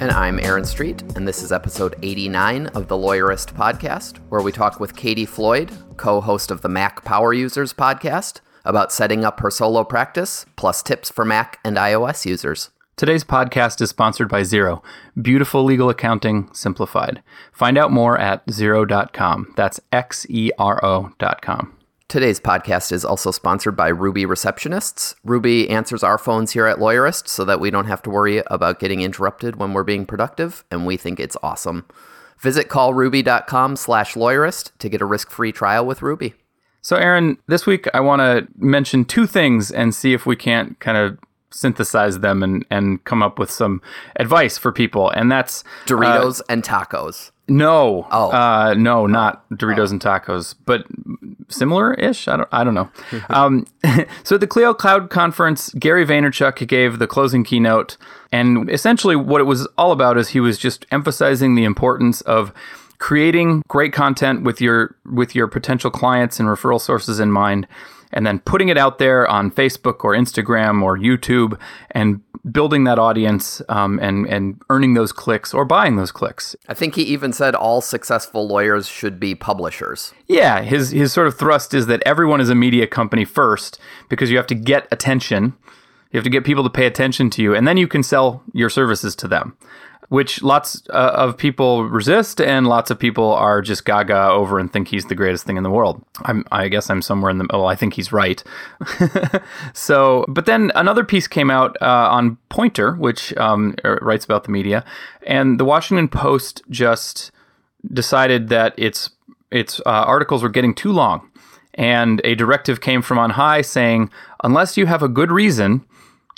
And I'm Aaron Street, and this is episode 89 of the Lawyerist podcast, where we talk with Katie Floyd, co host of the Mac Power Users podcast, about setting up her solo practice, plus tips for Mac and iOS users. Today's podcast is sponsored by Xero, beautiful legal accounting simplified. Find out more at xero.com. That's X E R O.com. Today's podcast is also sponsored by Ruby Receptionists. Ruby answers our phones here at Lawyerist so that we don't have to worry about getting interrupted when we're being productive, and we think it's awesome. Visit callruby.com slash lawyerist to get a risk-free trial with Ruby. So, Aaron, this week I want to mention two things and see if we can't kind of synthesize them and, and come up with some advice for people. And that's Doritos uh, and tacos. No. Oh. Uh, no, not Doritos oh. and tacos, but similar-ish. I don't. I don't know. um, so at the Clio Cloud conference, Gary Vaynerchuk gave the closing keynote, and essentially what it was all about is he was just emphasizing the importance of creating great content with your with your potential clients and referral sources in mind and then putting it out there on Facebook or Instagram or YouTube and building that audience um, and and earning those clicks or buying those clicks. I think he even said all successful lawyers should be publishers. Yeah, his his sort of thrust is that everyone is a media company first because you have to get attention. You have to get people to pay attention to you, and then you can sell your services to them which lots uh, of people resist, and lots of people are just gaga over and think he's the greatest thing in the world. I'm, I guess I'm somewhere in the middle. I think he's right. so, but then another piece came out uh, on Poynter, which um, er, writes about the media, and the Washington Post just decided that its its uh, articles were getting too long, and a directive came from on high saying, unless you have a good reason,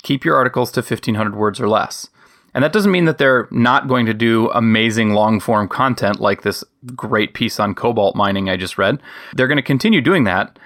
keep your articles to 1,500 words or less. And that doesn't mean that they're not going to do amazing long form content like this great piece on cobalt mining I just read. They're going to continue doing that.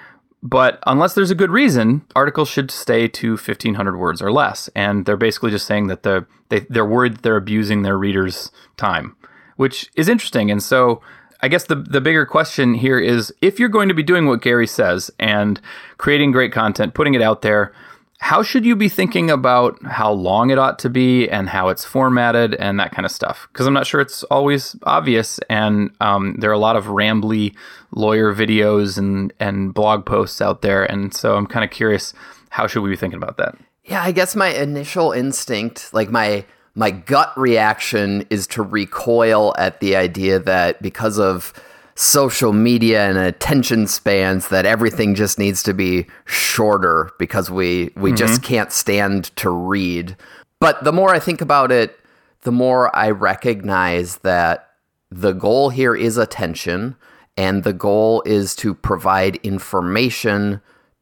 But unless there's a good reason, articles should stay to 1,500 words or less. And they're basically just saying that the, they, they're worried that they're abusing their readers' time, which is interesting. And so I guess the, the bigger question here is if you're going to be doing what Gary says and creating great content, putting it out there, how should you be thinking about how long it ought to be and how it's formatted and that kind of stuff? Because I'm not sure it's always obvious, and um, there are a lot of rambly lawyer videos and and blog posts out there, and so I'm kind of curious how should we be thinking about that? Yeah, I guess my initial instinct, like my my gut reaction, is to recoil at the idea that because of social media and attention spans that everything just needs to be shorter because we we mm-hmm. just can't stand to read. But the more I think about it, the more I recognize that the goal here is attention and the goal is to provide information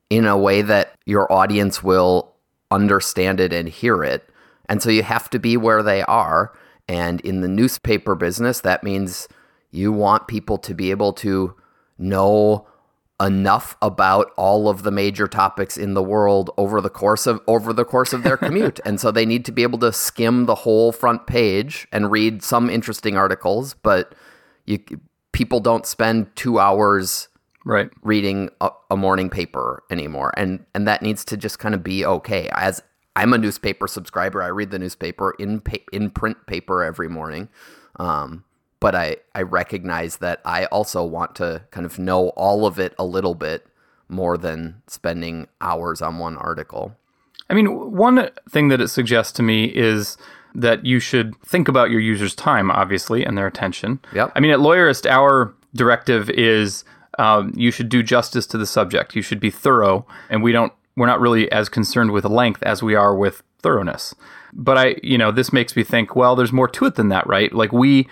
in a way that your audience will understand it and hear it. And so you have to be where they are. And in the newspaper business, that means you want people to be able to know enough about all of the major topics in the world over the course of over the course of their commute. And so they need to be able to skim the whole front page and read some interesting articles but you people don't spend 2 hours right. reading a, a morning paper anymore. And and that needs to just kind of be okay. As I'm a newspaper subscriber I read the newspaper in pa- in print paper every morning. Um, but I, I recognize that I also want to kind of know all of it a little bit more than spending hours on one article. I mean, one thing that it suggests to me is that you should think about your users' time, obviously, and their attention. Yep. I mean, at Lawyerist, our directive is um, you should do justice to the subject. You should be thorough, and we don't. We're not really as concerned with length as we are with thoroughness. But I, you know, this makes me think. Well, there's more to it than that, right? Like we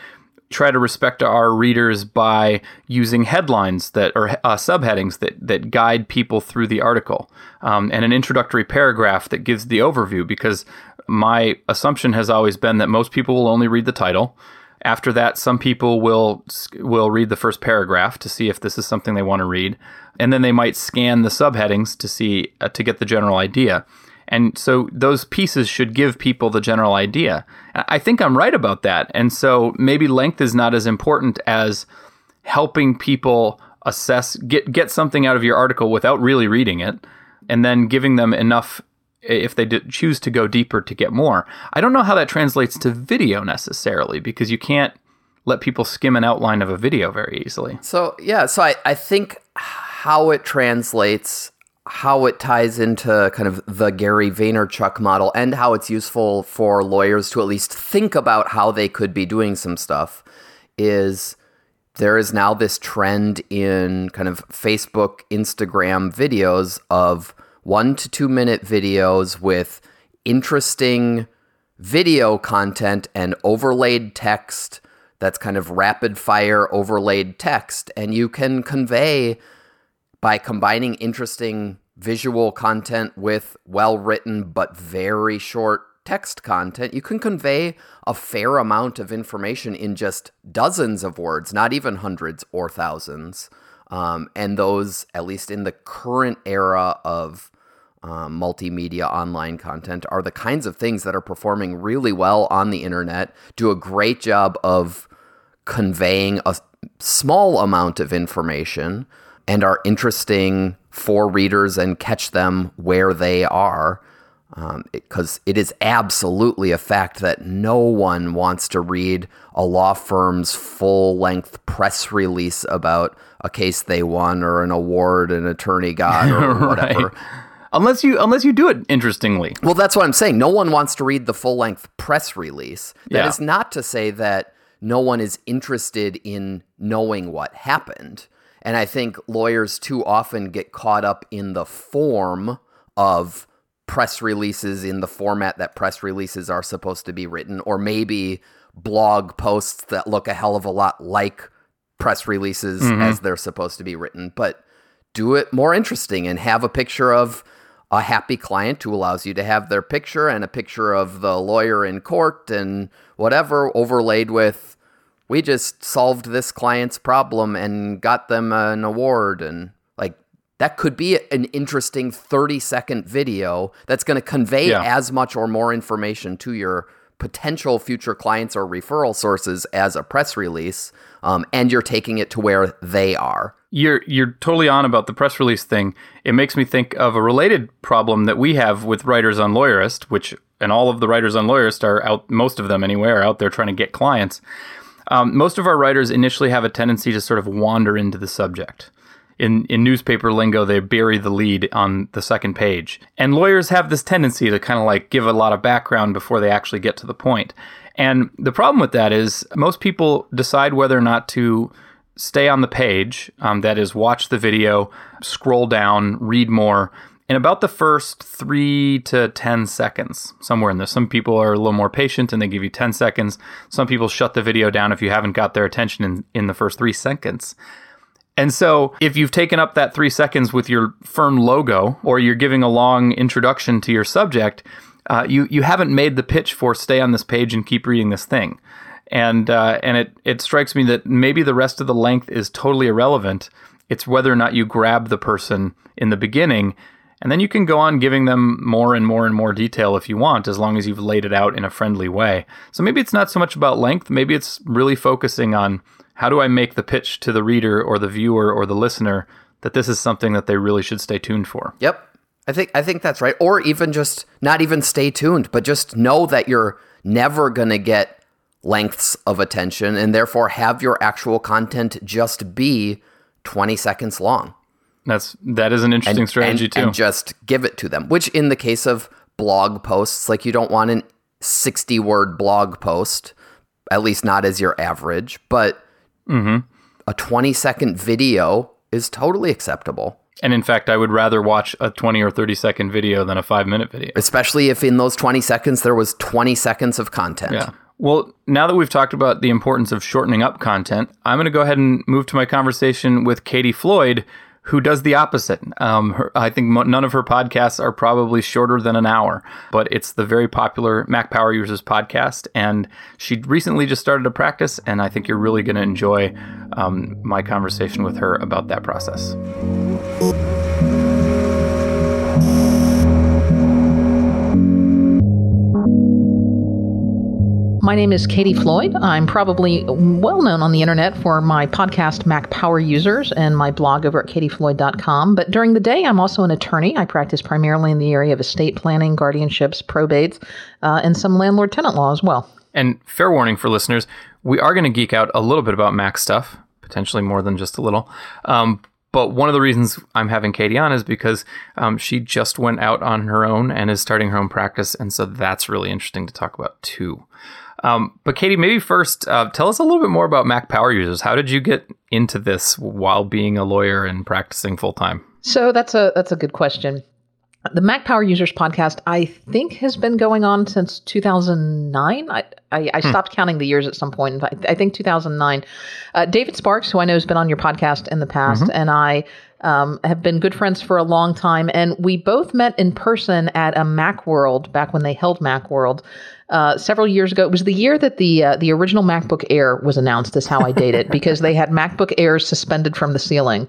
try to respect our readers by using headlines that or uh, subheadings that that guide people through the article um, and an introductory paragraph that gives the overview because my assumption has always been that most people will only read the title After that, some people will will read the first paragraph to see if this is something they want to read, and then they might scan the subheadings to see uh, to get the general idea. And so those pieces should give people the general idea. I think I'm right about that. And so maybe length is not as important as helping people assess get get something out of your article without really reading it and then giving them enough if they choose to go deeper to get more. I don't know how that translates to video necessarily because you can't let people skim an outline of a video very easily. So, yeah, so I, I think how it translates, how it ties into kind of the Gary Vaynerchuk model, and how it's useful for lawyers to at least think about how they could be doing some stuff is there is now this trend in kind of Facebook, Instagram videos of one to two minute videos with interesting video content and overlaid text that's kind of rapid fire overlaid text. And you can convey by combining interesting visual content with well written but very short text content, you can convey a fair amount of information in just dozens of words, not even hundreds or thousands. Um, and those, at least in the current era of um, multimedia online content are the kinds of things that are performing really well on the internet, do a great job of conveying a small amount of information, and are interesting for readers and catch them where they are. Because um, it, it is absolutely a fact that no one wants to read a law firm's full length press release about a case they won or an award an attorney got or whatever. right unless you unless you do it interestingly. Well, that's what I'm saying. No one wants to read the full length press release. That yeah. is not to say that no one is interested in knowing what happened. And I think lawyers too often get caught up in the form of press releases in the format that press releases are supposed to be written, or maybe blog posts that look a hell of a lot like press releases mm-hmm. as they're supposed to be written. But do it more interesting and have a picture of a happy client who allows you to have their picture and a picture of the lawyer in court and whatever overlaid with we just solved this client's problem and got them an award and like that could be an interesting 30 second video that's going to convey yeah. as much or more information to your potential future clients or referral sources as a press release, um, and you're taking it to where they are. You're you're totally on about the press release thing. It makes me think of a related problem that we have with writers on Lawyerist, which and all of the writers on Lawyerist are out. Most of them, anyway, are out there trying to get clients. Um, most of our writers initially have a tendency to sort of wander into the subject in, in newspaper lingo, they bury the lead on the second page. And lawyers have this tendency to kind of like give a lot of background before they actually get to the point. And the problem with that is most people decide whether or not to stay on the page, um, that is, watch the video, scroll down, read more. In about the first three to 10 seconds, somewhere in there. Some people are a little more patient and they give you 10 seconds. Some people shut the video down if you haven't got their attention in, in the first three seconds. And so, if you've taken up that three seconds with your firm logo, or you're giving a long introduction to your subject, uh, you you haven't made the pitch for stay on this page and keep reading this thing. And uh, and it it strikes me that maybe the rest of the length is totally irrelevant. It's whether or not you grab the person in the beginning, and then you can go on giving them more and more and more detail if you want, as long as you've laid it out in a friendly way. So maybe it's not so much about length. Maybe it's really focusing on how do I make the pitch to the reader or the viewer or the listener that this is something that they really should stay tuned for? Yep. I think I think that's right. Or even just not even stay tuned, but just know that you're never going to get lengths of attention and therefore have your actual content just be 20 seconds long. That's that is an interesting and, strategy and, too. And just give it to them. Which in the case of blog posts, like you don't want an 60 word blog post, at least not as your average, but Mm-hmm. A 20 second video is totally acceptable. And in fact, I would rather watch a 20 or 30 second video than a five minute video. Especially if in those 20 seconds there was 20 seconds of content. Yeah. Well, now that we've talked about the importance of shortening up content, I'm going to go ahead and move to my conversation with Katie Floyd, who does the opposite. Um, her, I think mo- none of her podcasts are probably shorter than an hour, but it's the very popular Mac Power Users podcast. And she recently just started a practice, and I think you're really going to enjoy um, my conversation with her about that process. My name is Katie Floyd. I'm probably well known on the internet for my podcast, Mac Power Users, and my blog over at katiefloyd.com. But during the day, I'm also an attorney. I practice primarily in the area of estate planning, guardianships, probates, uh, and some landlord tenant law as well. And fair warning for listeners, we are going to geek out a little bit about Mac stuff, potentially more than just a little. Um, but one of the reasons I'm having Katie on is because um, she just went out on her own and is starting her own practice. And so that's really interesting to talk about too. Um, but Katie, maybe first, uh, tell us a little bit more about Mac Power Users. How did you get into this while being a lawyer and practicing full time? So that's a that's a good question. The Mac Power Users podcast, I think, has been going on since 2009. I, I, I hmm. stopped counting the years at some point. I, I think 2009. Uh, David Sparks, who I know has been on your podcast in the past, mm-hmm. and I um, have been good friends for a long time. And we both met in person at a Macworld back when they held Macworld uh, several years ago. It was the year that the uh, the original MacBook Air was announced. Is how I date it because they had MacBook Airs suspended from the ceiling,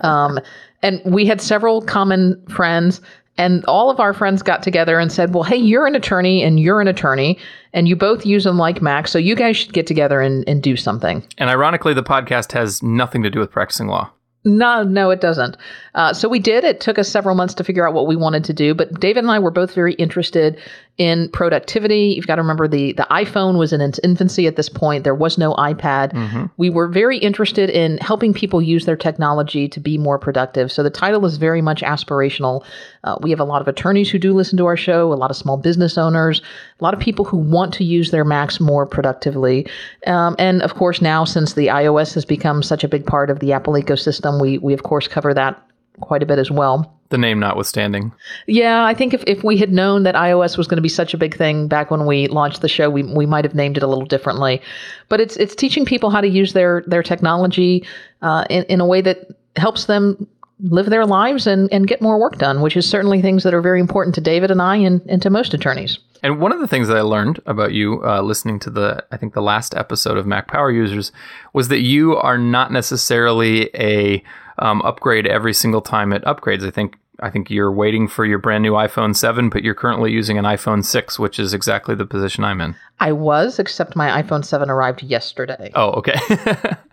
um, and we had several common friends. And all of our friends got together and said, "Well, hey, you're an attorney and you're an attorney, and you both use them like Mac, so you guys should get together and, and do something." And ironically, the podcast has nothing to do with practicing law. No, no, it doesn't. Uh, so we did. It took us several months to figure out what we wanted to do, but David and I were both very interested in productivity. You've got to remember the the iPhone was in its infancy at this point. There was no iPad. Mm-hmm. We were very interested in helping people use their technology to be more productive. So the title is very much aspirational. Uh, we have a lot of attorneys who do listen to our show, a lot of small business owners, a lot of people who want to use their Macs more productively. Um, and of course, now since the iOS has become such a big part of the Apple ecosystem, we we of course cover that quite a bit as well. The name notwithstanding. Yeah, I think if, if we had known that iOS was going to be such a big thing back when we launched the show, we, we might have named it a little differently. But it's it's teaching people how to use their their technology uh, in, in a way that helps them live their lives and, and get more work done, which is certainly things that are very important to David and I and, and to most attorneys. And one of the things that I learned about you uh, listening to the, I think the last episode of Mac Power Users was that you are not necessarily a um, upgrade every single time it upgrades. I think I think you're waiting for your brand new iPhone 7, but you're currently using an iPhone 6, which is exactly the position I'm in. I was, except my iPhone 7 arrived yesterday. Oh, okay.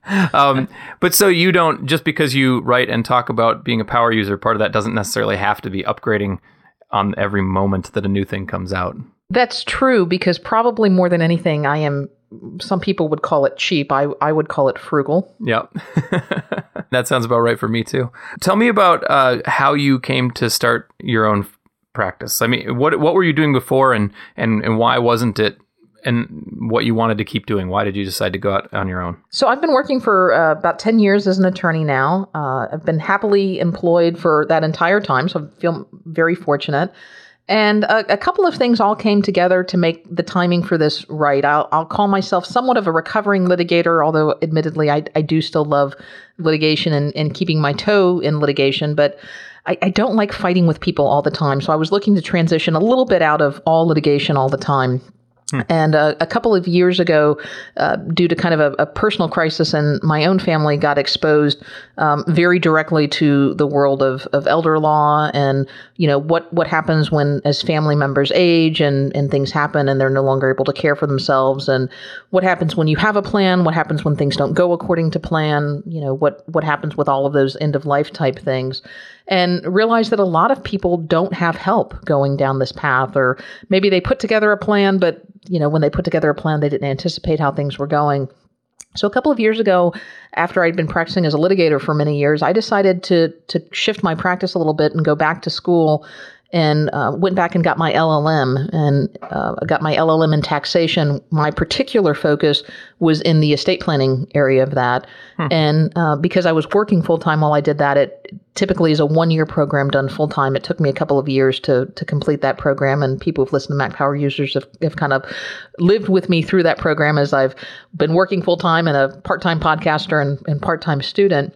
um, but so you don't, just because you write and talk about being a power user, part of that doesn't necessarily have to be upgrading on every moment that a new thing comes out. That's true because probably more than anything, I am some people would call it cheap. I, I would call it frugal. Yep. that sounds about right for me too. Tell me about uh, how you came to start your own practice. I mean, what what were you doing before and, and, and why wasn't it and what you wanted to keep doing? Why did you decide to go out on your own? So I've been working for uh, about 10 years as an attorney now. Uh, I've been happily employed for that entire time, so I feel very fortunate. And a, a, couple of things all came together to make the timing for this right. I'll, I'll call myself somewhat of a recovering litigator, although admittedly I, I do still love litigation and, and keeping my toe in litigation. But I, I don't like fighting with people all the time. So I was looking to transition a little bit out of all litigation all the time. And uh, a couple of years ago, uh, due to kind of a, a, personal crisis in my own family, got exposed um, very directly to the world of, of elder law and you know what what happens when as family members age and and things happen and they're no longer able to care for themselves and what happens when you have a plan, what happens when things don't go according to plan, you know what what happens with all of those end of life type things and realize that a lot of people don't have help going down this path or maybe they put together a plan but you know when they put together a plan they didn't anticipate how things were going. So a couple of years ago after I'd been practicing as a litigator for many years I decided to to shift my practice a little bit and go back to school and uh, went back and got my LLM and uh, got my LLM in taxation. My particular focus was in the estate planning area of that. Hmm. And uh, because I was working full time while I did that, it typically is a one year program done full time. It took me a couple of years to, to complete that program. And people who've listened to Mac Power users have, have kind of lived with me through that program as I've been working full time and a part time podcaster and, and part time student.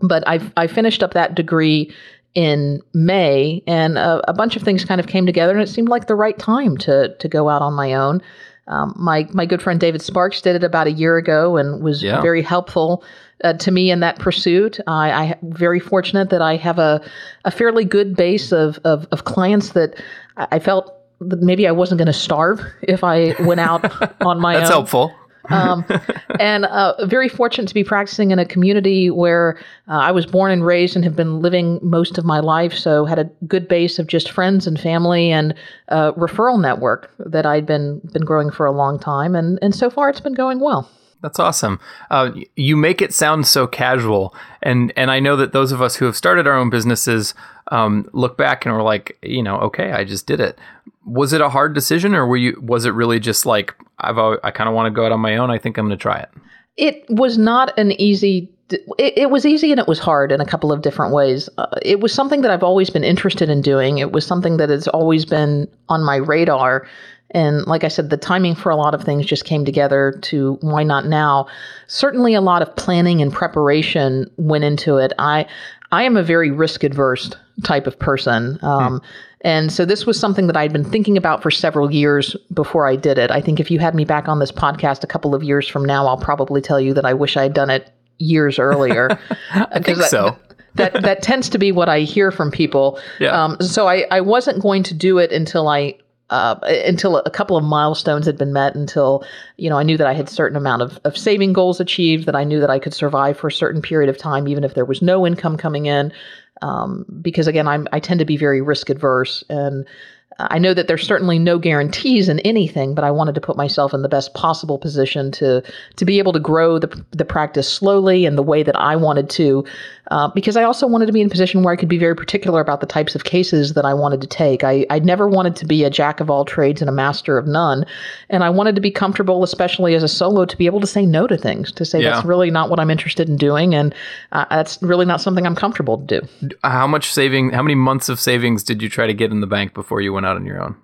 but I I finished up that degree in May, and a, a, bunch of things kind of came together, and it seemed like the right time to to go out on my own. Um, my my good friend David Sparks did it about a year ago and was yeah. very helpful uh, to me in that pursuit. I, I very fortunate that I have a, a fairly good base of, of, of clients that I felt that maybe I wasn't going to starve if I went out on my That's own. That's helpful. Um, and uh, very fortunate to be practicing in a community where uh, I was born and raised and have been living most of my life. So had a good base of just friends and family and uh, referral network that I'd been been growing for a long time, and and so far it's been going well. That's awesome. Uh, you make it sound so casual, and and I know that those of us who have started our own businesses um, look back and we're like, you know, okay, I just did it. Was it a hard decision, or were you? Was it really just like I've I kind of want to go out on my own? I think I'm going to try it. It was not an easy. It, it, was easy and it was hard in a couple of different ways. Uh, it was something that I've always been interested in doing. It was something that has always been on my radar and like I said, the timing for a lot of things just came together to why not now. Certainly a lot of planning and preparation went into it. I I am a very risk adverse type of person. Um, hmm. And so this was something that I'd been thinking about for several years before I did it. I think if you had me back on this podcast a couple of years from now, I'll probably tell you that I wish I had done it years earlier. I think that, so. that that tends to be what I hear from people. Yeah. Um, so I, I wasn't going to do it until I uh, until a couple of milestones had been met until you know i knew that i had certain amount of, of saving goals achieved that i knew that i could survive for a certain period of time even if there was no income coming in um, because again I'm, i tend to be very risk adverse and I know that there's certainly no guarantees in anything, but I wanted to put myself in the best possible position to to be able to grow the the practice slowly and the way that I wanted to, uh, because I also wanted to be in a position where I could be very particular about the types of cases that I wanted to take. I I never wanted to be a jack of all trades and a master of none, and I wanted to be comfortable, especially as a solo, to be able to say no to things, to say yeah. that's really not what I'm interested in doing, and uh, that's really not something I'm comfortable to do. How much saving? How many months of savings did you try to get in the bank before you went out on your own?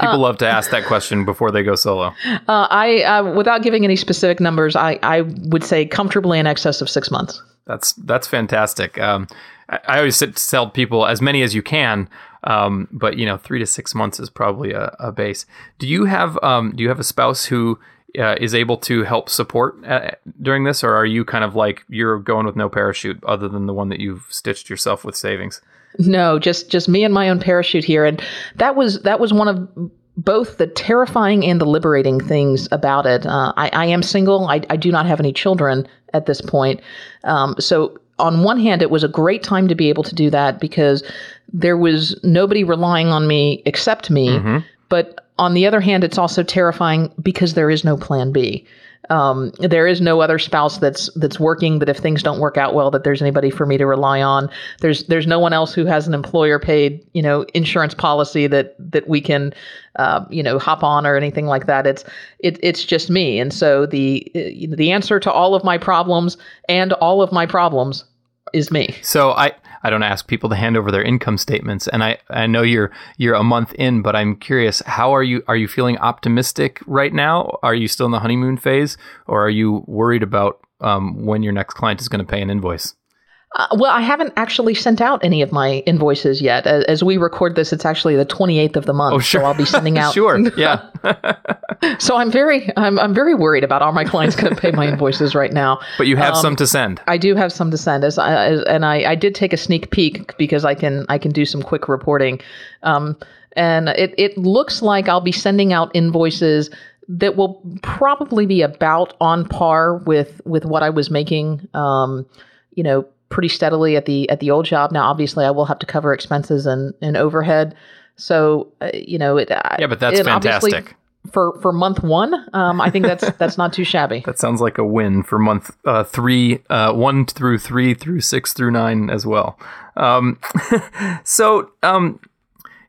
People uh, love to ask that question before they go solo. Uh, I, uh, without giving any specific numbers, I, I would say comfortably in excess of six months. That's that's fantastic. Um, I, I, always tell people as many as you can, um, but you know, three to six months is probably a, a base. Do you have um, do you have a spouse who uh, is able to help support uh, during this, or are you kind of like you're going with no parachute other than the one that you've stitched yourself with savings? No, just just me and my own parachute here, and that was that was one of both the terrifying and the liberating things about it. Uh, I, I, am single. I, I, do not have any children at this point. Um, so on one hand, it was a great time to be able to do that because there was nobody relying on me except me. Mm-hmm. But on the other hand, it's also terrifying because there is no plan B. Um, there is no other spouse that's that's working. That if things don't work out well, that there's anybody for me to rely on. There's there's no one else who has an employer paid you know insurance policy that that we can uh, you know hop on or anything like that. It's it, it's just me. And so the the answer to all of my problems and all of my problems is me. So I I don't ask people to hand over their income statements, and I, I know you're you're a month in, but I'm curious, how are you? Are you feeling optimistic right now? Are you still in the honeymoon phase, or are you worried about um, when your next client is going to pay an invoice? Uh, well, I haven't actually sent out any of my invoices yet. As, as, we record this, it's actually the 28th of the month, oh, sure. so I'll be sending out. sure, yeah. so I'm very, I'm, I'm very worried about all my clients going to pay my invoices right now. But you have um, some to send. I do have some to send, as, I, as and I, I did take a sneak peek because I can, I can do some quick reporting, um, and it, it looks like I'll be sending out invoices that will probably be about on par with with what I was making. Um, you know pretty steadily at the at the old job. Now, obviously, I will have to cover expenses and, and overhead. So, uh, you know, it. Yeah, but that's fantastic. For for month one, um, I think that's that's not too shabby. that sounds like a win for month uh, three, uh, one through three through six through nine as well. Um, so, um,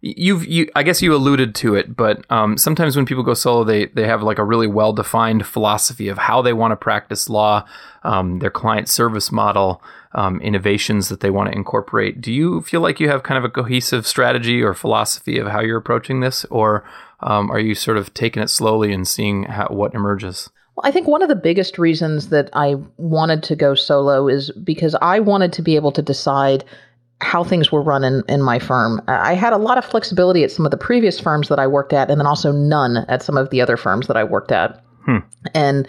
you've you I guess you alluded to it, but um, sometimes when people go solo, they they have like a really well defined philosophy of how they want to practice law, um, their client service model, um, innovations that they want to incorporate. Do you feel like you have kind of a cohesive strategy or philosophy of how you're approaching this, or um, are you sort of taking it slowly and seeing how, what emerges? Well, I think one of the biggest reasons that I wanted to go solo is because I wanted to be able to decide how things were run in, in my firm. I had a lot of flexibility at some of the previous firms that I worked at, and then also none at some of the other firms that I worked at. Hmm. And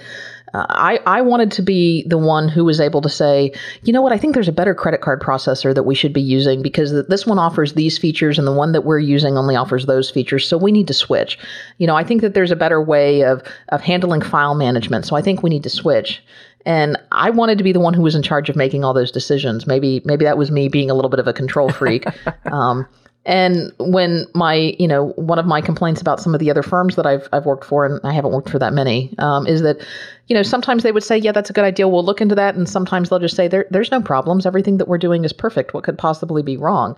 uh, I, I wanted to be the one who was able to say, you know what, I think there's a better credit card processor that we should be using because this one offers these features and the one that we're using only offers those features. So we need to switch. You know, I think that there's a better way of, of handling file management. So I think we need to switch. And I wanted to be the one who was in charge of making all those decisions. Maybe maybe that was me being a little bit of a control freak. um, and when my, you know, one of my complaints about some of the other firms that I've I've worked for, and I haven't worked for that many, um, is that, you know, sometimes they would say, yeah, that's a good idea. We'll look into that, and sometimes they'll just say, there, there's no problems. Everything that we're doing is perfect. What could possibly be wrong?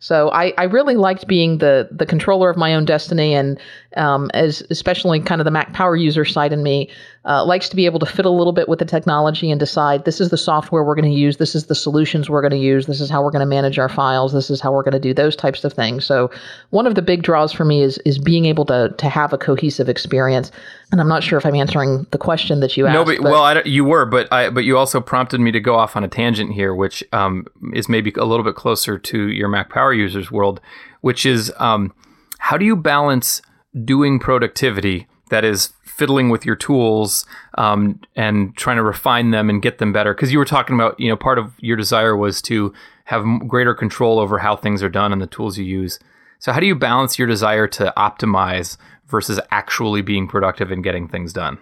So I, I really liked being the the controller of my own destiny, and um, as especially kind of the Mac Power user side in me uh, likes to be able to fit a little bit with the technology and decide this is the software we're going to use, this is the solutions we're going to use, this is how we're going to manage our files, this is how we're going to do those types of things. So one of the big draws for me is is being able to to have a cohesive experience. And I'm not sure if I'm answering the question that you asked. No, but, but well, I, you were, but I but you also prompted me to go off on a tangent here, which um, is maybe a little bit closer to your Mac Power users world, which is um, how do you balance doing productivity that is fiddling with your tools um, and trying to refine them and get them better. Because you were talking about you know part of your desire was to have greater control over how things are done and the tools you use. So how do you balance your desire to optimize versus actually being productive and getting things done?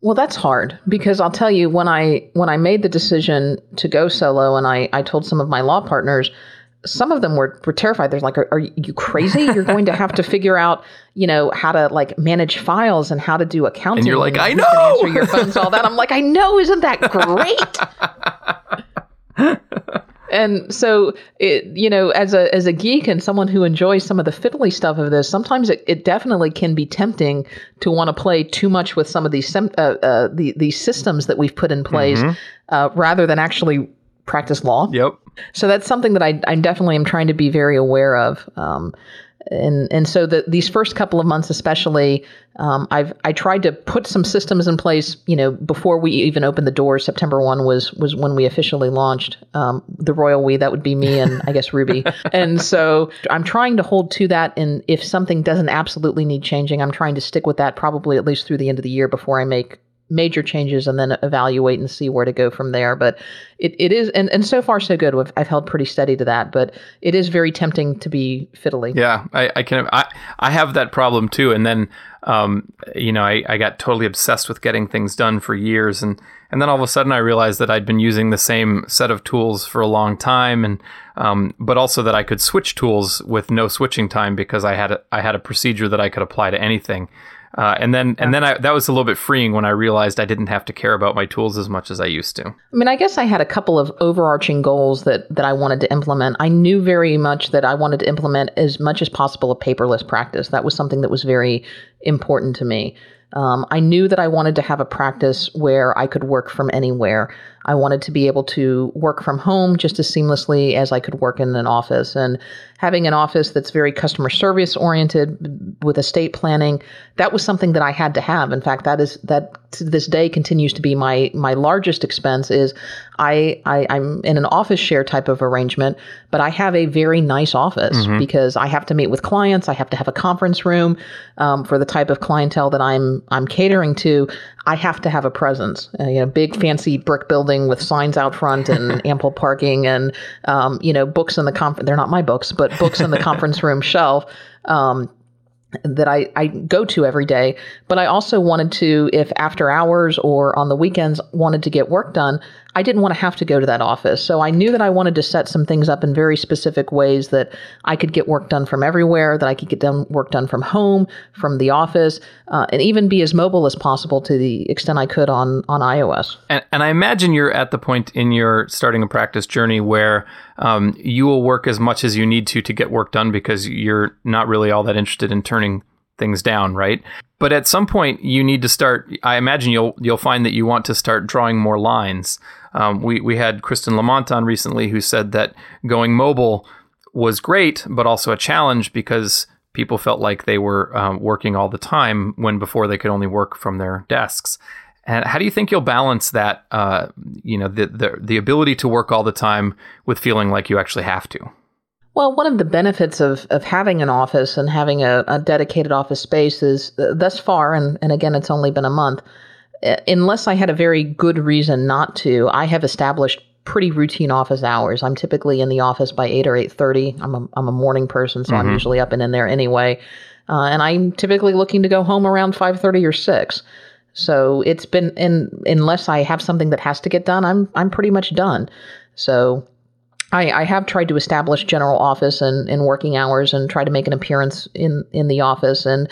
Well that's hard because i'll tell you when i when i made the decision to go solo and i i told some of my law partners some of them were, were terrified. They're like, are, are, you crazy? You're going to have to figure out, you know, how to like manage files and how to do accounting. And you're like, I know. Answer your phones, all that. I'm like, I know. Isn't that great? and so it, you know, as a as a geek and someone who enjoys some of the fiddly stuff of this, sometimes it, it definitely can be tempting to want to play too much with some of these uh, uh, the, these systems that we've put in place, mm-hmm. uh, rather than actually practice law. Yep. So that's something that I, I definitely am trying to be very aware of. Um, and and so the, these first couple of months, especially, um, I've I tried to put some systems in place. You know, before we even opened the doors, September one was was when we officially launched um, the Royal We. That would be me and I guess Ruby. and so I'm trying to hold to that. And if something doesn't absolutely need changing, I'm trying to stick with that probably at least through the end of the year before I make major changes and then evaluate and see where to go from there. But it, it is, and, and so far so good. I've, I've held pretty steady to that, but it is very tempting to be fiddly. Yeah, I, I can, I, I have that problem too. And then, um, you know, I, I got totally obsessed with getting things done for years. And, and then all of a sudden I realized that I'd been using the same set of tools for a long time. And, um, but also that I could switch tools with no switching time because I had a, I had a procedure that I could apply to anything. Uh, and then and then I, that was a little bit freeing when I realized I didn't have to care about my tools as much as I used to. I mean, I guess I had a couple of overarching goals that that I wanted to implement. I knew very much that I wanted to implement as much as possible a paperless practice. That was something that was very important to me. Um, I knew that I wanted to have a practice where I could work from anywhere. I wanted to be able to work from home just as seamlessly as I could work in an office. And having an office that's very customer service oriented with estate planning, that was something that I had to have. In fact, that is that to this day continues to be my my largest expense is I, I am in an office share type of arrangement, but I have a very nice office mm-hmm. because I have to meet with clients. I have to have a conference room um, for the type of clientele that I'm I'm catering to. I have to have a presence. Uh, you know, big fancy brick building with signs out front and ample parking and um, you know books in the conference. They're not my books, but books in the conference room shelf. Um, that I, I go to every day. But I also wanted to, if after hours or on the weekends wanted to get work done, I didn't want to have to go to that office. So I knew that I wanted to set some things up in very specific ways that I could get work done from everywhere, that I could get done work done from home, from the office, uh, and even be as mobile as possible to the extent I could on on iOS. And, and I imagine you're at the point in your starting a practice journey where um, you will work as much as you need to to get work done because you're not really all that interested in turning things down, right? But at some point, you need to start. I imagine you'll you'll find that you want to start drawing more lines. Um, we we had Kristen Lamont on recently who said that going mobile was great, but also a challenge because people felt like they were um, working all the time when before they could only work from their desks. And how do you think you'll balance that? Uh, you know, the, the the ability to work all the time with feeling like you actually have to. Well, one of the benefits of, of having an office and having a, a dedicated office space is uh, thus far, and, and again, it's only been a month, uh, unless I had a very good reason not to, I have established pretty routine office hours. I'm typically in the office by 8 or 8.30. I'm a, I'm a morning person, so mm-hmm. I'm usually up and in there anyway. Uh, and I'm typically looking to go home around 5.30 or 6. So it's been, in, unless I have something that has to get done, I'm, I'm pretty much done. So I, I, have tried to establish general office and, and working hours and try to make an appearance in, in the office. And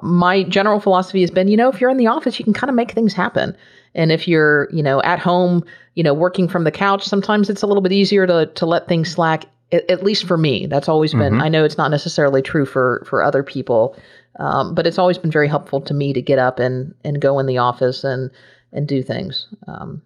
my general philosophy has been, you know, if you're in the office, you can kind of make things happen. And if you're, you know, at home, you know, working from the couch, sometimes it's a little bit easier to, to let things slack. At, at least for me, that's always been. Mm-hmm. I know it's not necessarily true for for other people, um, but it's always been very helpful to me to get up and and go in the office and and do things. Um,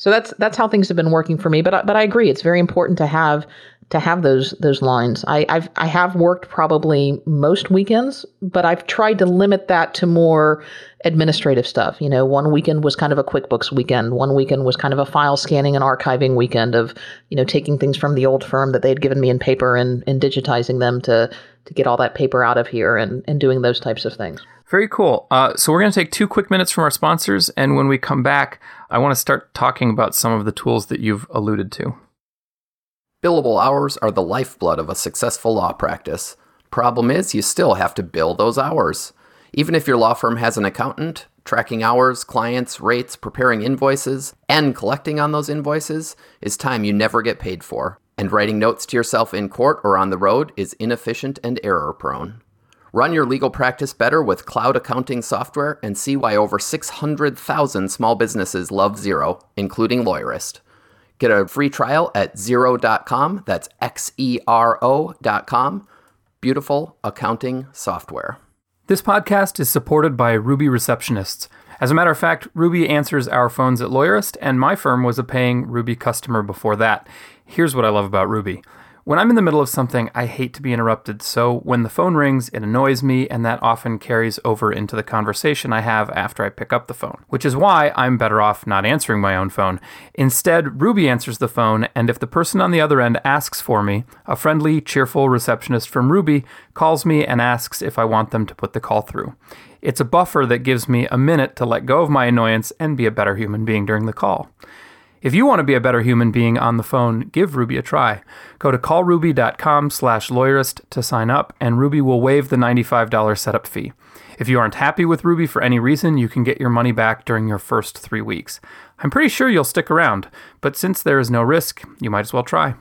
so that's that's how things have been working for me. But but I agree, it's very important to have to have those those lines. I I've I have worked probably most weekends, but I've tried to limit that to more administrative stuff. You know, one weekend was kind of a QuickBooks weekend. One weekend was kind of a file scanning and archiving weekend of you know taking things from the old firm that they had given me in paper and and digitizing them to to get all that paper out of here and and doing those types of things. Very cool. Uh, so we're going to take two quick minutes from our sponsors, and when we come back, I want to start talking about some of the tools that you've alluded to. Billable hours are the lifeblood of a successful law practice. Problem is, you still have to bill those hours. Even if your law firm has an accountant, tracking hours, clients, rates, preparing invoices, and collecting on those invoices is time you never get paid for. And writing notes to yourself in court or on the road is inefficient and error prone. Run your legal practice better with cloud accounting software and see why over 600,000 small businesses love Xero, including Lawyerist. Get a free trial at Xero.com. That's X E R O.com. Beautiful accounting software. This podcast is supported by Ruby Receptionists. As a matter of fact, Ruby answers our phones at Lawyerist, and my firm was a paying Ruby customer before that. Here's what I love about Ruby. When I'm in the middle of something, I hate to be interrupted, so when the phone rings, it annoys me, and that often carries over into the conversation I have after I pick up the phone, which is why I'm better off not answering my own phone. Instead, Ruby answers the phone, and if the person on the other end asks for me, a friendly, cheerful receptionist from Ruby calls me and asks if I want them to put the call through. It's a buffer that gives me a minute to let go of my annoyance and be a better human being during the call. If you want to be a better human being on the phone, give Ruby a try. Go to callruby.com slash lawyerist to sign up, and Ruby will waive the $95 setup fee. If you aren't happy with Ruby for any reason, you can get your money back during your first three weeks. I'm pretty sure you'll stick around, but since there is no risk, you might as well try.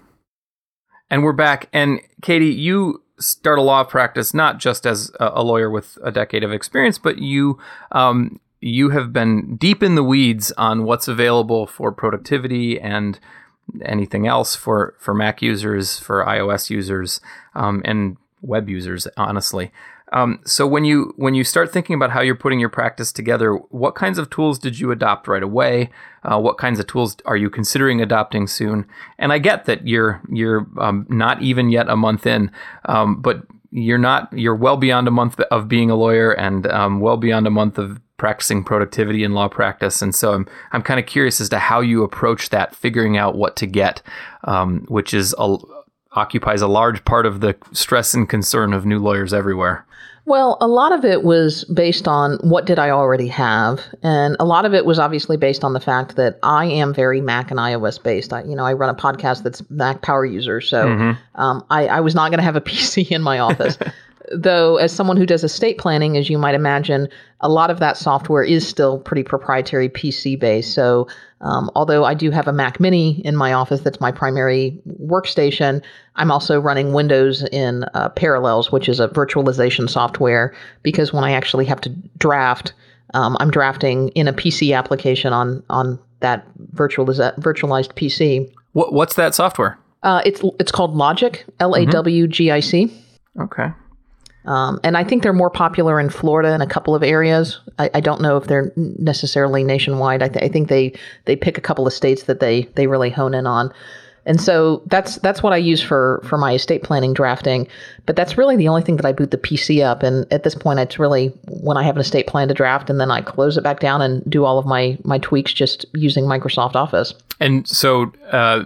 And we're back. And Katie, you start a law practice not just as a lawyer with a decade of experience, but you um, you have been deep in the weeds on what's available for productivity and anything else for, for Mac users, for iOS users, um, and web users, honestly. Um, so when you when you start thinking about how you're putting your practice together, what kinds of tools did you adopt right away? Uh, what kinds of tools are you considering adopting soon? And I get that you're you're um, not even yet a month in, um, but you're not you're well beyond a month of being a lawyer and um, well beyond a month of practicing productivity in law practice. And so I'm, I'm kind of curious as to how you approach that, figuring out what to get, um, which is a, occupies a large part of the stress and concern of new lawyers everywhere. Well, a lot of it was based on what did I already have, and a lot of it was obviously based on the fact that I am very Mac and iOS based. I, you know, I run a podcast that's Mac power user, so mm-hmm. um, I, I was not going to have a PC in my office. Though as someone who does estate planning as you might imagine a lot of that software is still pretty proprietary pc based so um, although i do have a mac mini in my office that's my primary workstation i'm also running windows in uh, parallels which is a virtualization software because when i actually have to draft um, i'm drafting in a pc application on on that virtualiz- virtualized pc what, what's that software? Uh, it's it's called Lawgic l-a-w-g-i-c mm-hmm. okay um, and I think they're more popular in Florida and a couple of areas. I, I don't know if they're necessarily nationwide. I, th- I, think they they pick a couple of states that they they really hone in on. And so that's that's what I use for for my estate planning drafting. But that's really the only thing that I boot the PC up. And at this point, it's really when I have an estate plan to draft, and then I close it back down and do all of my my tweaks just using Microsoft Office. And so. Uh,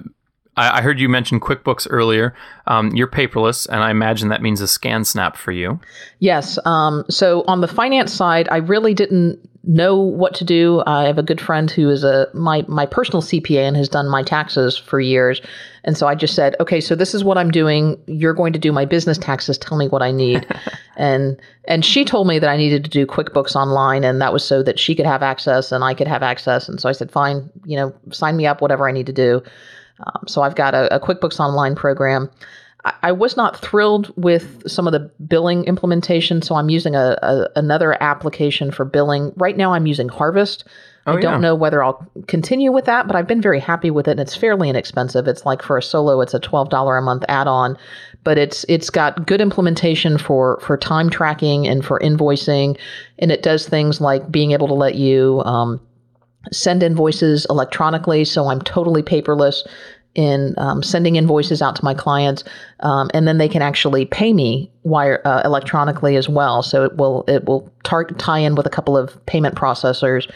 I heard you mention QuickBooks earlier. Um, you're paperless, and I imagine that means a ScanSnap for you. Yes. Um, so on the finance side, I really didn't know what to do. I have a good friend who is a my my personal CPA and has done my taxes for years. And so I just said, okay, so this is what I'm doing. You're going to do my business taxes. Tell me what I need. and and she told me that I needed to do QuickBooks online, and that was so that she could have access and I could have access. And so I said, fine, you know, sign me up, whatever I need to do. Um, so I've got a, a QuickBooks Online program. I, I, was not thrilled with some of the billing implementation, so I'm using a, a another application for billing. Right now, I'm using Harvest. Oh, I don't yeah. know whether I'll continue with that, but I've been very happy with it, and it's fairly inexpensive. It's like for a solo, it's a twelve dollar a month add on, but it's it's got good implementation for for time tracking and for invoicing, and it does things like being able to let you. Um, send invoices electronically, so I'm totally paperless in um, sending invoices out to my clients, um, and then they can actually pay me wire uh, electronically as well. So it will it will tar- tie in with a couple of payment processors,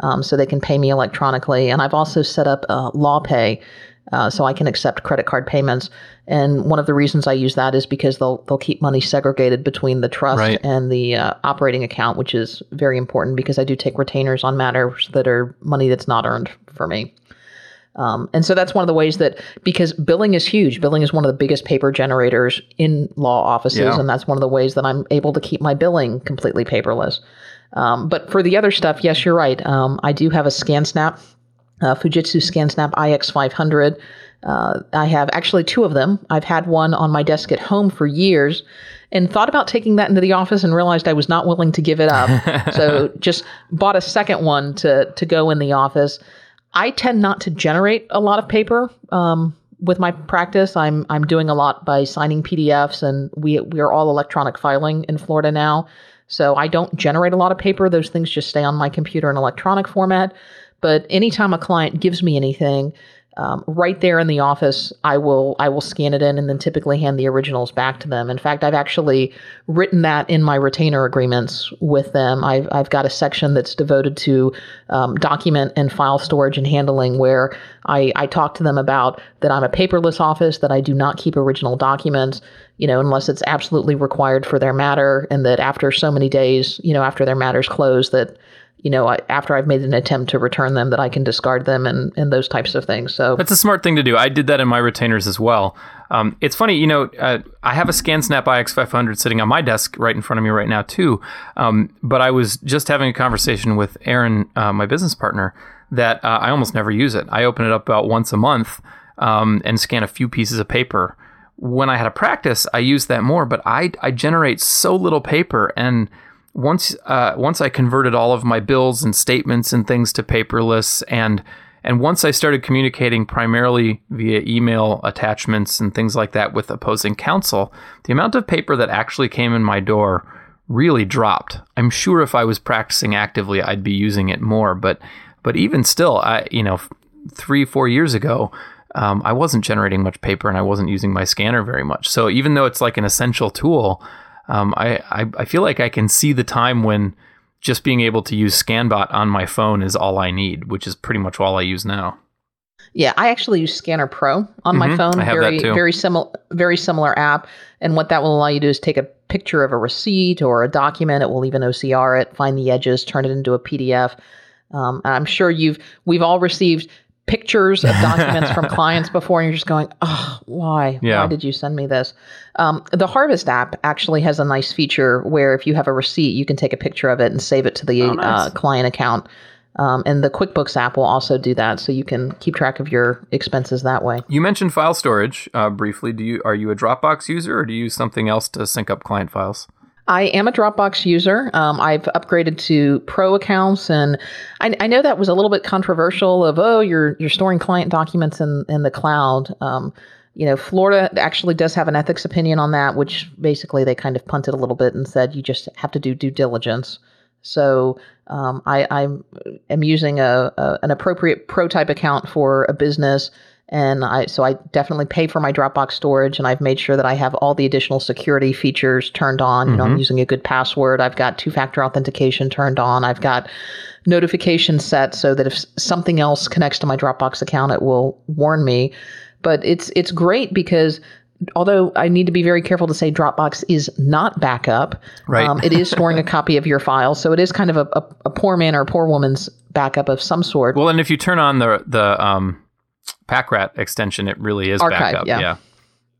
um, so they can pay me electronically. And I've also set up uh, LawPay, uh, so I can accept credit card payments. And one of the reasons I use that is because they'll they'll keep money segregated between the trust right. and the uh, operating account, which is very important because I do take retainers on matters that are money that's not earned for me. Um, and so that's one of the ways that because billing is huge, billing is one of the biggest paper generators in law offices, yeah. and that's one of the ways that I'm able to keep my billing completely paperless. Um, but for the other stuff, yes, you're right. Um, I do have a ScanSnap, uh, Fujitsu ScanSnap IX500. Uh, I have actually two of them. I've had one on my desk at home for years and thought about taking that into the office and realized I was not willing to give it up. so just bought a second one to to go in the office. I tend not to generate a lot of paper um, with my practice. I'm I'm doing a lot by signing PDFs, and we we are all electronic filing in Florida now. So I don't generate a lot of paper. Those things just stay on my computer in electronic format. But anytime a client gives me anything, um, right there in the office, I will I will scan it in and then typically hand the originals back to them. In fact, I've actually written that in my retainer agreements with them. I've I've got a section that's devoted to um, document and file storage and handling, where I I talk to them about that I'm a paperless office, that I do not keep original documents, you know, unless it's absolutely required for their matter, and that after so many days, you know, after their matter's closed, that you know, I, after I've made an attempt to return them, that I can discard them and, and those types of things. So that's a smart thing to do. I did that in my retainers as well. Um, it's funny, you know, uh, I have a ScanSnap IX500 sitting on my desk right in front of me right now too. Um, but I was just having a conversation with Aaron, uh, my business partner, that uh, I almost never use it. I open it up about once a month um, and scan a few pieces of paper. When I had a practice, I used that more, but I I generate so little paper and once uh, once I converted all of my bills and statements and things to paperless, and and once I started communicating primarily via email attachments and things like that with opposing counsel, the amount of paper that actually came in my door really dropped. I'm sure if I was practicing actively, I'd be using it more, but but even still, I you know, three four years ago. Um, I wasn't generating much paper and I wasn't using my scanner very much. So even though it's like an essential tool, um, I, I, I feel like I can see the time when just being able to use ScanBot on my phone is all I need, which is pretty much all I use now. Yeah, I actually use Scanner Pro on mm-hmm. my phone. I have very, that too. Very similar, very similar app. And what that will allow you to do is take a picture of a receipt or a document. It will even OCR it, find the edges, turn it into a PDF. Um, and I'm sure you've we've all received pictures of documents from clients before and you're just going oh why? Yeah. why did you send me this? Um, the harvest app actually has a nice feature where if you have a receipt you can take a picture of it and save it to the oh, nice. uh, client account. Um, and the quickbooks app will also do that so you can keep track of your expenses that way. You mentioned file storage uh, briefly. Do you are you a dropbox user or do you use something else to sync up client files I am a Dropbox user. Um, I've upgraded to Pro accounts, and I, I, know that was a little bit controversial. Of oh, you're you're storing client documents in in the cloud. Um, you know, Florida actually does have an ethics opinion on that, which basically they kind of punted a little bit and said you just have to do due diligence. So um, I, I am using a, a, an appropriate Pro type account for a business And I so I definitely pay for my Dropbox storage, and I've made sure that I have all the additional security features turned on. You know, I'm using a good password. I've got two-factor authentication turned on. I've got notifications set so that if something else connects to my Dropbox account, it will warn me. But it's it's great because although I need to be very careful to say Dropbox is not backup, Right. um, it is storing a copy of your file. So it is kind of a, a, a poor man or a poor woman's backup of some sort. Well, and if you turn on the the um, PackRat extension, it really is Archive, backup. yeah. yeah.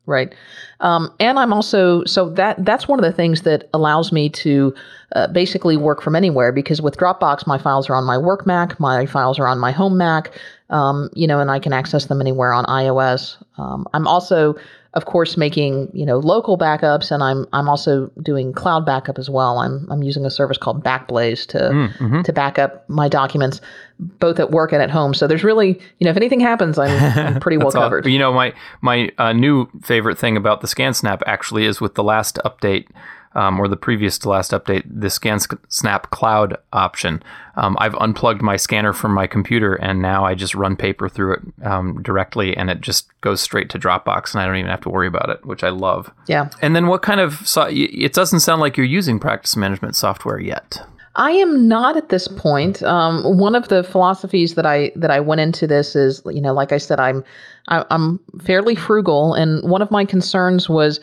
Right. Um, and I'm also so that that's one of the things that allows me to uh, basically work from anywhere because with Dropbox, my files are on my work Mac, my files are on my home Mac, um, you know, and I can access them anywhere on iOS. Um, I'm also, of course, making you know local backups, and I'm I'm also doing cloud backup as well. I'm I'm using a service called Backblaze to to back up my documents, both at work and at home. So there's really, you know, if anything happens, I'm, I'm pretty well That's all- covered. You know, my my uh, new favorite thing about the ScanSnap actually is with the last update. Um, or the previous to last update, the ScanSnap Cloud option. Um, I've unplugged my scanner from my computer, and now I just run paper through it um, directly, and it just goes straight to Dropbox, and I don't even have to worry about it, which I love. Yeah. And then, what kind of? So- it doesn't sound like you're using practice management software yet. I am not at this point. Um, one of the philosophies that I that I went into this is, you know, like I said, I'm I, I'm fairly frugal, and one of my concerns was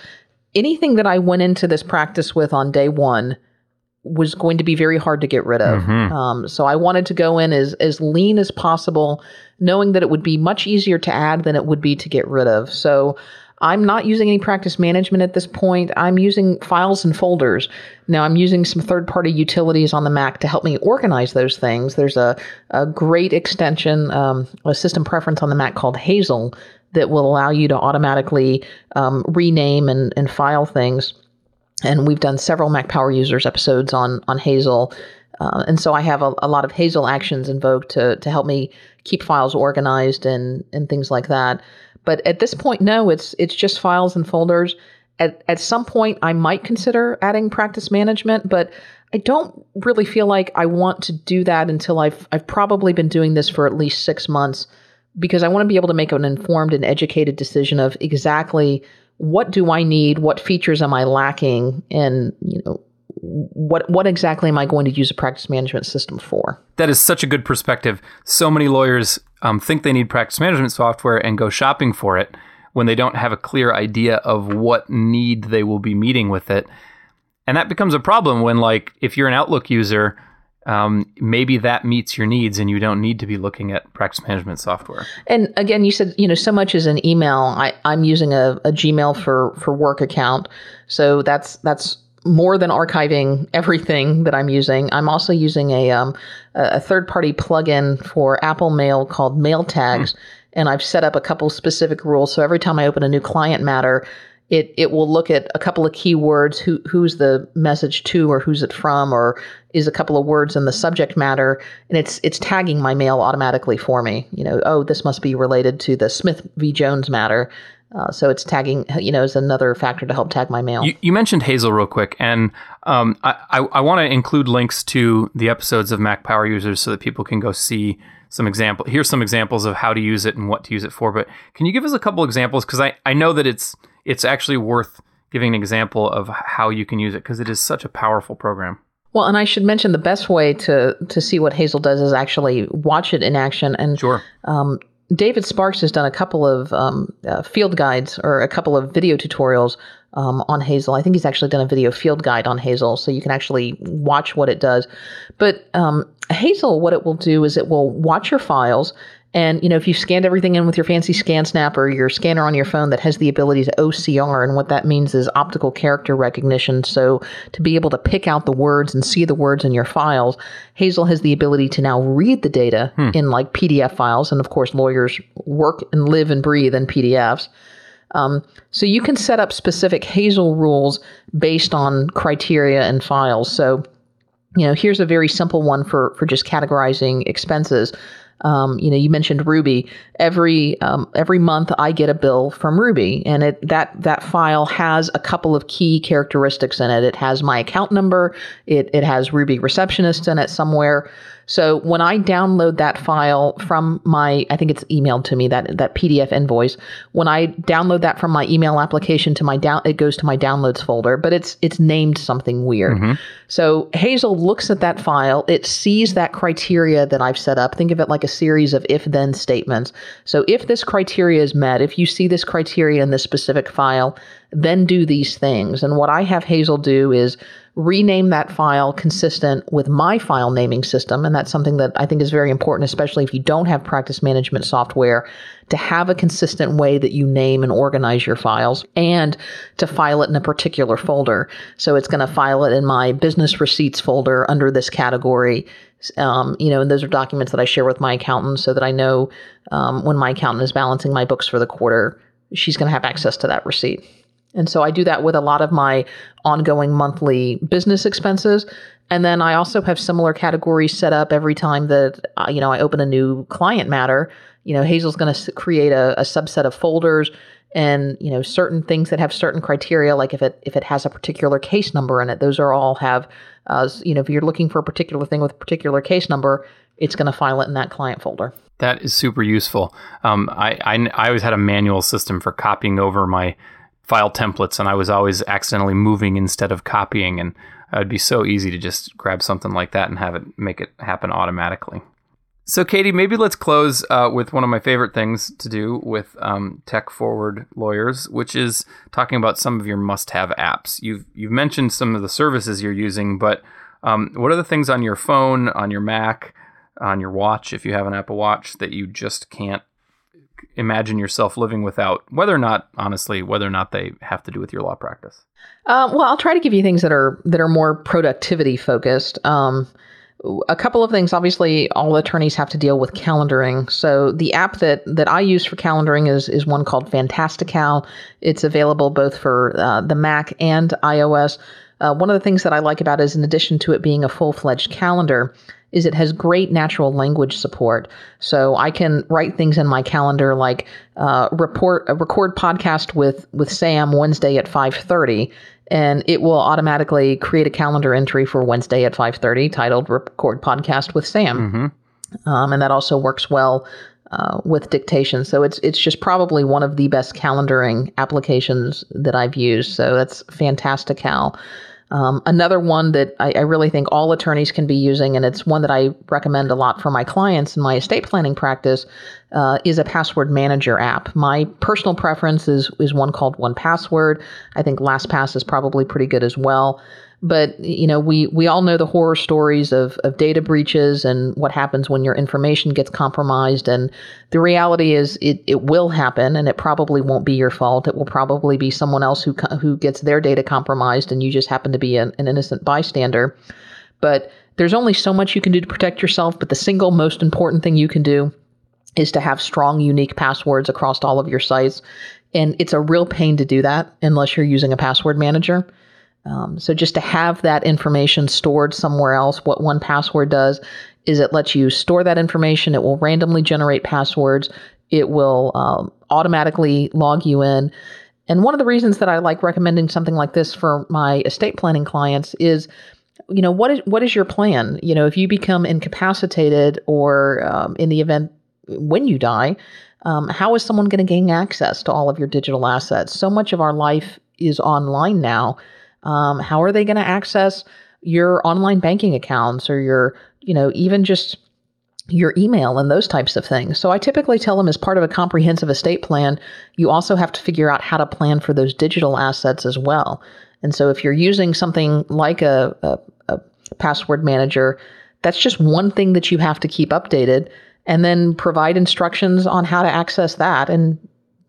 anything that I went into this practice with on day one was going to be very hard to get rid of. Um, so I wanted to go in as as lean as possible, knowing that it would be much easier to add than it would be to get rid of. So I'm not using any practice management at this point. I'm using files and folders. Now I'm using some third party utilities on the Mac to help me organize those things. There's a, a great extension, um, a system preference on the Mac called Hazel that will allow you to automatically um, rename and, and file things and we've done several Mac Power Users episodes on on Hazel, uh, and so I have a, a lot of Hazel actions invoked to to help me keep files organized and and things like that. But at this point, no, it's it's just files and folders. At at some point, I might consider adding practice management, but I don't really feel like I want to do that until I've I've probably been doing this for at least six months because I want to be able to make an informed and educated decision of exactly what do I need, what features am I lacking, and you know what what exactly am I going to use a practice management system for? That is such a good perspective. So many lawyers um, think they need practice management software and go shopping for it when they don't have a clear idea of what need they will be meeting with it. And that becomes a problem when, like, if you're an Outlook user, um, maybe that meets your needs and you don't need to be looking at practice management software. And again, you said you know so much as an email. I, I'm using a, a Gmail for for work account, so that's that's more than archiving everything that I'm using. I'm also using a um, a third party plugin for Apple Mail called Mail Tags, and I've set up a couple specific rules. So every time I open a new client matter, it it will look at a couple of keywords who who's the message to or who's it from or is a couple of words in the subject matter and it's it's tagging my mail automatically for me. You know oh this must be related to the smith v. Jones matter. Uh, so it's tagging you know is another factor to help tag my mail. You, you mentioned Hazel real quick, and um, I, I, I want to include links to the episodes of Mac Power Users so that people can go see some example. Here's some examples of how to use it and what to use it for. But can you give us a couple examples? Because I, I know that it's it's actually worth giving an example of how you can use it because it is such a powerful program. well and i should mention the best way to to see what hazel does is actually watch it in action and Sure. Um, David Sparks has done a couple of um, uh, field guides or a couple of video tutorials um, on Hazel. I think he's actually done a video field guide on Hazel, so you can actually watch what it does. But um, Hazel, what it will do is it will watch your files. And you know, if you've scanned everything in with your fancy scan snap or your scanner on your phone that has the ability to OCR, and what that means is optical character recognition. So to be able to pick out the words and see the words in your files, Hazel has the ability to now read the data in like PDF files. And of course, lawyers work and live and breathe in PDFs. Um, so you can set up specific Hazel rules based on criteria and files. So, you know, here's a very simple one for for just categorizing expenses. Um, you know, you mentioned Ruby. Every um, every month, I get a bill from Ruby, and it that that file has a couple of key characteristics in it. It has my account number. It it has Ruby receptionist in it somewhere. So when I download that file from my, I think it's emailed to me that that PDF invoice. When I download that from my email application to my down, it goes to my downloads folder, but it's it's named something weird. Mm-hmm. So Hazel looks at that file, it sees that criteria that I've set up. Think of it like a series of if then statements. So if this criteria is met, if you see this criteria in this specific file, then do these things. And what I have Hazel do is rename that file consistent with my file naming system. And that's something that I think is very important, especially if you don't have practice management software, to have a consistent way that you name and organize your files and to file it in a particular folder. So it's going to file it in my business receipts folder under this category. Um, you know, and those are documents that I share with my accountant so that I know um, when my accountant is balancing my books for the quarter, she's going to have access to that receipt. And so I do that with a lot of my ongoing monthly business expenses. And then I also have similar categories set up every time that uh, you know I open a new client matter. You know, Hazel's going to create a, a subset of folders and you know certain things that have certain criteria like if it if it has a particular case number in it those are all have uh, you know if you're looking for a particular thing with a particular case number it's going to file it in that client folder that is super useful um, I, I, I always had a manual system for copying over my file templates, and I was always accidentally moving instead of copying. And it would be so easy to just grab something like that and have it make it happen automatically. So, Katie, maybe let's close uh, with one of my favorite things to do with um, tech forward lawyers, which is talking about some of your must-have apps. You've you've mentioned some of the services you're using, but um, what are the things on your phone, on your Mac, on your watch, if you have an Apple Watch, that you just can't imagine yourself living without, whether or not, honestly, whether or not they have to do with your law practice? Uh, well, I'll try to give you things that are that are more productivity focused. Um, a couple of things. Obviously, all attorneys have to deal with calendaring. So the app that that I use for calendaring is is one called Fantastical. It's available both for uh, the Mac and iOS. Uh, one of the things that I like about it is, in addition to it being a full fledged calendar, is it has great natural language support. So I can write things in my calendar like uh, report a record podcast with with Sam Wednesday at five thirty, and it will automatically create a calendar entry for Wednesday at five thirty titled "Record Podcast with Sam," mm-hmm. um, and that also works well. Uh, with dictation, so it's it's just probably one of the best calendaring applications that I've used. So that's fantastic, Fantastical. Um, another one that I, I, really think all attorneys can be using, and it's one that I recommend a lot for my clients in my estate planning practice, uh, is a password manager app. My personal preference is is one called 1Password. I think LastPass is probably pretty good as well. But you know, we we all know the horror stories of of data breaches and what happens when your information gets compromised. And the reality is, it it will happen, and it probably won't be your fault. It will probably be someone else who who gets their data compromised, and you just happen to be an, an innocent bystander. But there's only so much you can do to protect yourself. But the single most important thing you can do is to have strong, unique passwords across all of your sites. And it's a real pain to do that unless you're using a password manager. Um, so just to have that information stored somewhere else, what 1Password does is it lets you store that information. It will randomly generate passwords. It will um, automatically log you in. And one of the reasons that I like recommending something like this for my estate planning clients is, you know, what is what is your plan? You know, if you become incapacitated or um, in the event when you die, um, how is someone going to gain access to all of your digital assets? So much of our life is online now um, how are they going to access your online banking accounts or your, you know, even just your email and those types of things. So I typically tell them as part of a comprehensive estate plan, you also have to figure out how to plan for those digital assets as well. And so if you're using something like a, a, a password manager, that's just one thing that you have to keep updated and then provide instructions on how to access that and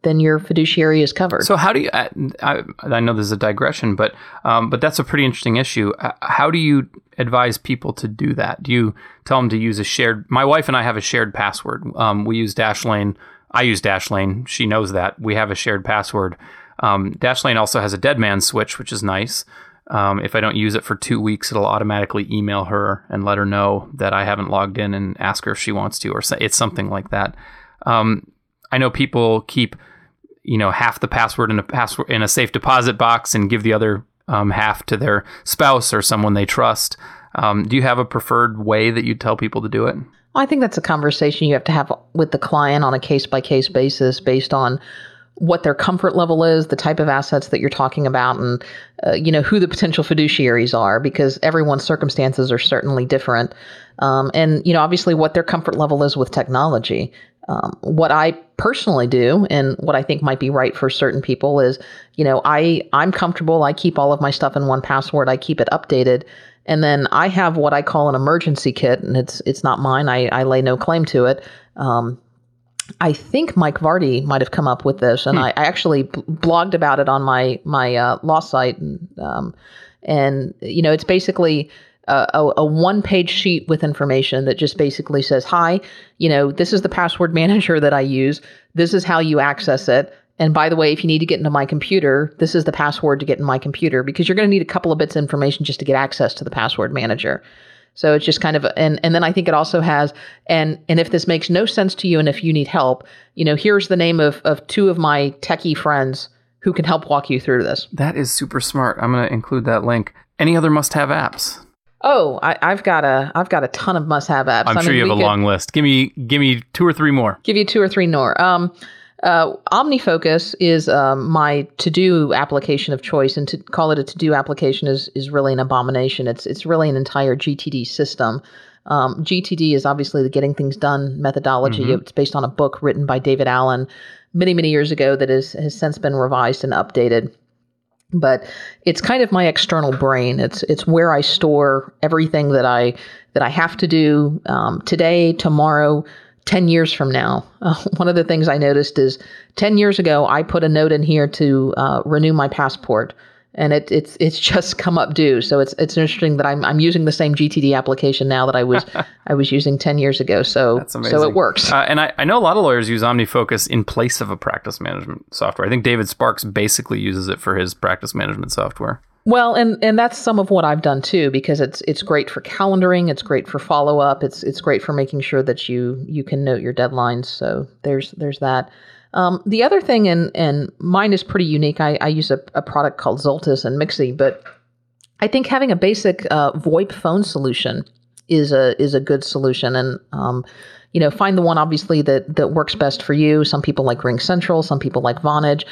then your fiduciary is covered. So how do you? I, I know this is a digression, but um, but that's a pretty interesting issue. How do you advise people to do that? Do you tell them to use a shared? My wife and I have a shared password. Um, we use Dashlane. I use Dashlane. She knows that we have a shared password. Um, Dashlane also has a dead man switch, which is nice. Um, if I don't use it for two weeks, it'll automatically email her and let her know that I haven't logged in and ask her if she wants to, or it's something like that. Um, I know people keep you know half the password in a password in a safe deposit box and give the other um, half to their spouse or someone they trust. Um, do you have a preferred way that you tell people to do it? I think that's a conversation you have to have with the client on a case by case basis based on what their comfort level is, the type of assets that you're talking about, and uh, you know who the potential fiduciaries are, because everyone's circumstances are certainly different, um, and you know obviously what their comfort level is with technology. Um, what I personally do, and what I think might be right for certain people, is you know I I'm comfortable. I keep all of my stuff in 1Password. I keep it updated, and then I have what I call an emergency kit, and it's it's not mine. I, I lay no claim to it. Um, I think Mike Vardy might have come up with this, and hmm. I, I, actually b- blogged about it on my my uh, law site, and, um, and you know it's basically a, a, one page sheet with information that just basically says, "Hi, you know this is the password manager that I use. This is how you access it." And by the way, if you need to get into my computer, this is the password to get in my computer because you're going to need a couple of bits of information just to get access to the password manager. So it's just kind of and and then I think it also has and and if this makes no sense to you and if you need help, you know, here's the name of of two of my techie friends who can help walk you through this. That is super smart. I'm going to include that link. Any other must-have apps? Oh, I, have got a I've got a ton of must-have apps. I'm I sure mean, you have a long list. Give me give me two or three more. Give you two or three more. Um, uh, OmniFocus is um, my to-do application of choice, and to call it a to-do application is is really an abomination. It's it's really an entire GTD system. Um, GTD is obviously the getting things done methodology. Mm-hmm. It's based on a book written by David Allen many many years ago that is, has since been revised and updated. But it's kind of my external brain. It's it's where I store everything that I that I have to do um, today, tomorrow, 10 years from now. Uh, one of the things I noticed is 10 years ago, I put a note in here to uh, renew my passport. And it, it's it's just come up due, so it's it's interesting that I'm I'm using the same GTD application now that I was I was using ten years ago. So so it works. Uh, and I, I know a lot of lawyers use OmniFocus in place of a practice management software. I think David Sparks basically uses it for his practice management software. Well, and and that's some of what I've done too because it's it's great for calendaring, it's great for follow up, it's it's great for making sure that you you can note your deadlines. So there's there's that. Um, the other thing, and and mine is pretty unique. I, I use a, a product called Zoltis and Mixi, but I think having a basic uh, VoIP phone solution is a is a good solution. And um, you know, find the one obviously that that works best for you. Some people like Ring Central, some people like Vonage.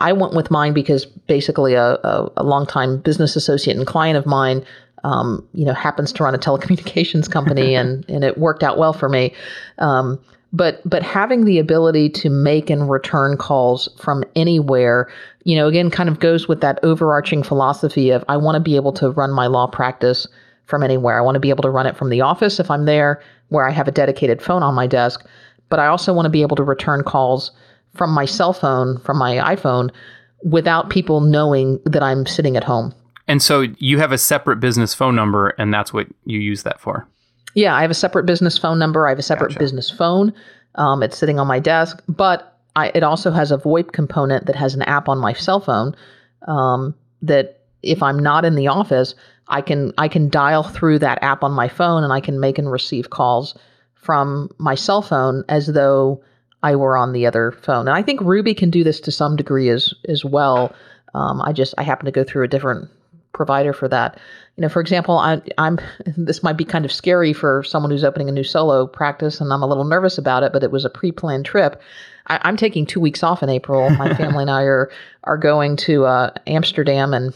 I went with mine because basically a, a, a longtime business associate and client of mine, um, you know, happens to run a telecommunications company, and and it worked out well for me. Um, but but having the ability to make and return calls from anywhere, you know, again, kind of goes with that overarching philosophy of I want to be able to run my law practice from anywhere. I want to be able to run it from the office if I'm there where I have a dedicated phone on my desk, but I also want to be able to return calls from my cell phone, from my iPhone, without people knowing that I'm sitting at home. And so you have a separate business phone number, and that's what you use that for? Yeah, I have a separate business phone number. I have a separate gotcha. business phone. Um, it's sitting on my desk, but I, it also has a VoIP component that has an app on my cell phone um, that if I'm not in the office, I can I can dial through that app on my phone and I can make and receive calls from my cell phone as though I were on the other phone. And I think Ruby can do this to some degree as as well. Um, I just I happen to go through a different provider for that. You know, for example, I, I'm this might be kind of scary for someone who's opening a new solo practice, and I'm a little nervous about it. But it was a pre-planned trip. I, am taking two weeks off in April. My family and I are are going to uh, Amsterdam and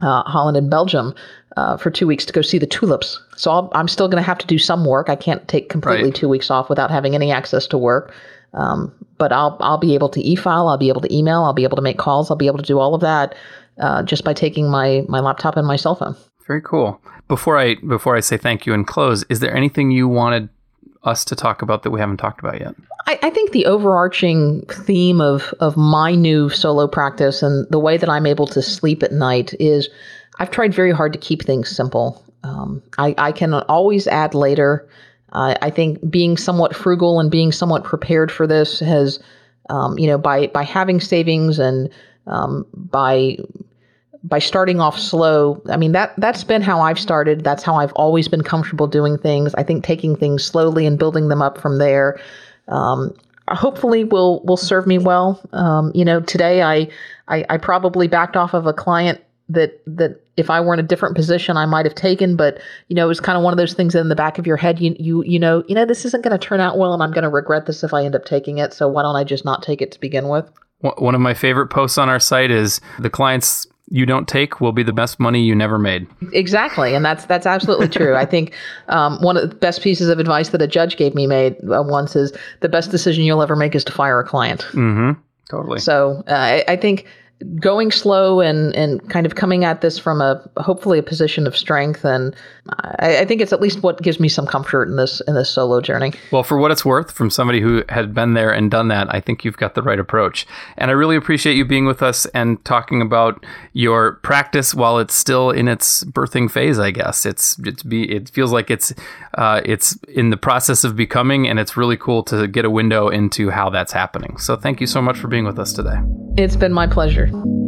uh, Holland and Belgium uh, for two weeks to go see the tulips. So i am still going to have to do some work. I can't take completely right. two weeks off without having any access to work. Um, but I'll I'll be able to e-file. I'll be able to email. I'll be able to make calls. I'll be able to do all of that uh, just by taking my my laptop and my cell phone. Very cool. Before I before I say thank you and close, is there anything you wanted us to talk about that we haven't talked about yet? I, I, think the overarching theme of of my new solo practice and the way that I'm able to sleep at night is I've tried very hard to keep things simple. Um, I, I, can always add later. Uh, I think being somewhat frugal and being somewhat prepared for this has, um, you know, by by having savings and um, by by starting off slow. I mean that that's been how I've started. That's how I've always been comfortable doing things. I think taking things slowly and building them up from there. Um, hopefully will will serve me well. Um, you know, today I, I, I probably backed off of a client that that if I were in a different position, I might have taken. But you know, it was kind of one of those things in the back of your head. You you you know, you know, this isn't going to turn out well, and I'm going to regret this if I end up taking it. So why don't I just not take it to begin with? One of my favorite posts on our site is the clients you don't take will be the best money you never made. Exactly, and that's that's absolutely true. I think um, one of the best pieces of advice that a judge gave me made uh, once is the best decision you'll ever make is to fire a client. Mm-hmm. Totally. So uh, I, I think going slow and and kind of coming at this from a hopefully a position of strength. And I, I, think it's at least what gives me some comfort in this in this solo journey. Well for what it's worth from somebody who had been there and done that i think you've got the right approach. And i really appreciate you being with us and talking about your practice while it's still in its birthing phase i guess. It's it's be it feels like it's uh, it's in the process of becoming and it's really cool to get a window into how that's happening. So thank you so much for being with us today. It's been my pleasure to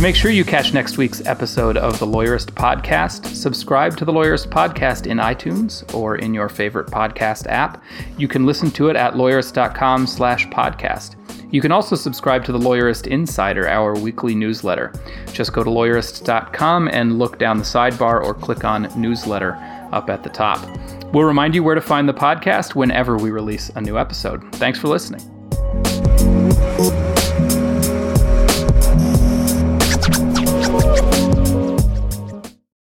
make sure you catch next week's episode of the Lawyerist Podcast, subscribe to the Lawyerist Podcast in iTunes or in your favorite podcast app. You can listen to it at lawyerist.com slash podcast. You can also subscribe to the Lawyerist Insider, our weekly newsletter. Just go to lawyerist.com and look down the sidebar or click on newsletter up at the top. We'll remind you where to find the podcast whenever we release a new episode. Thanks for listening.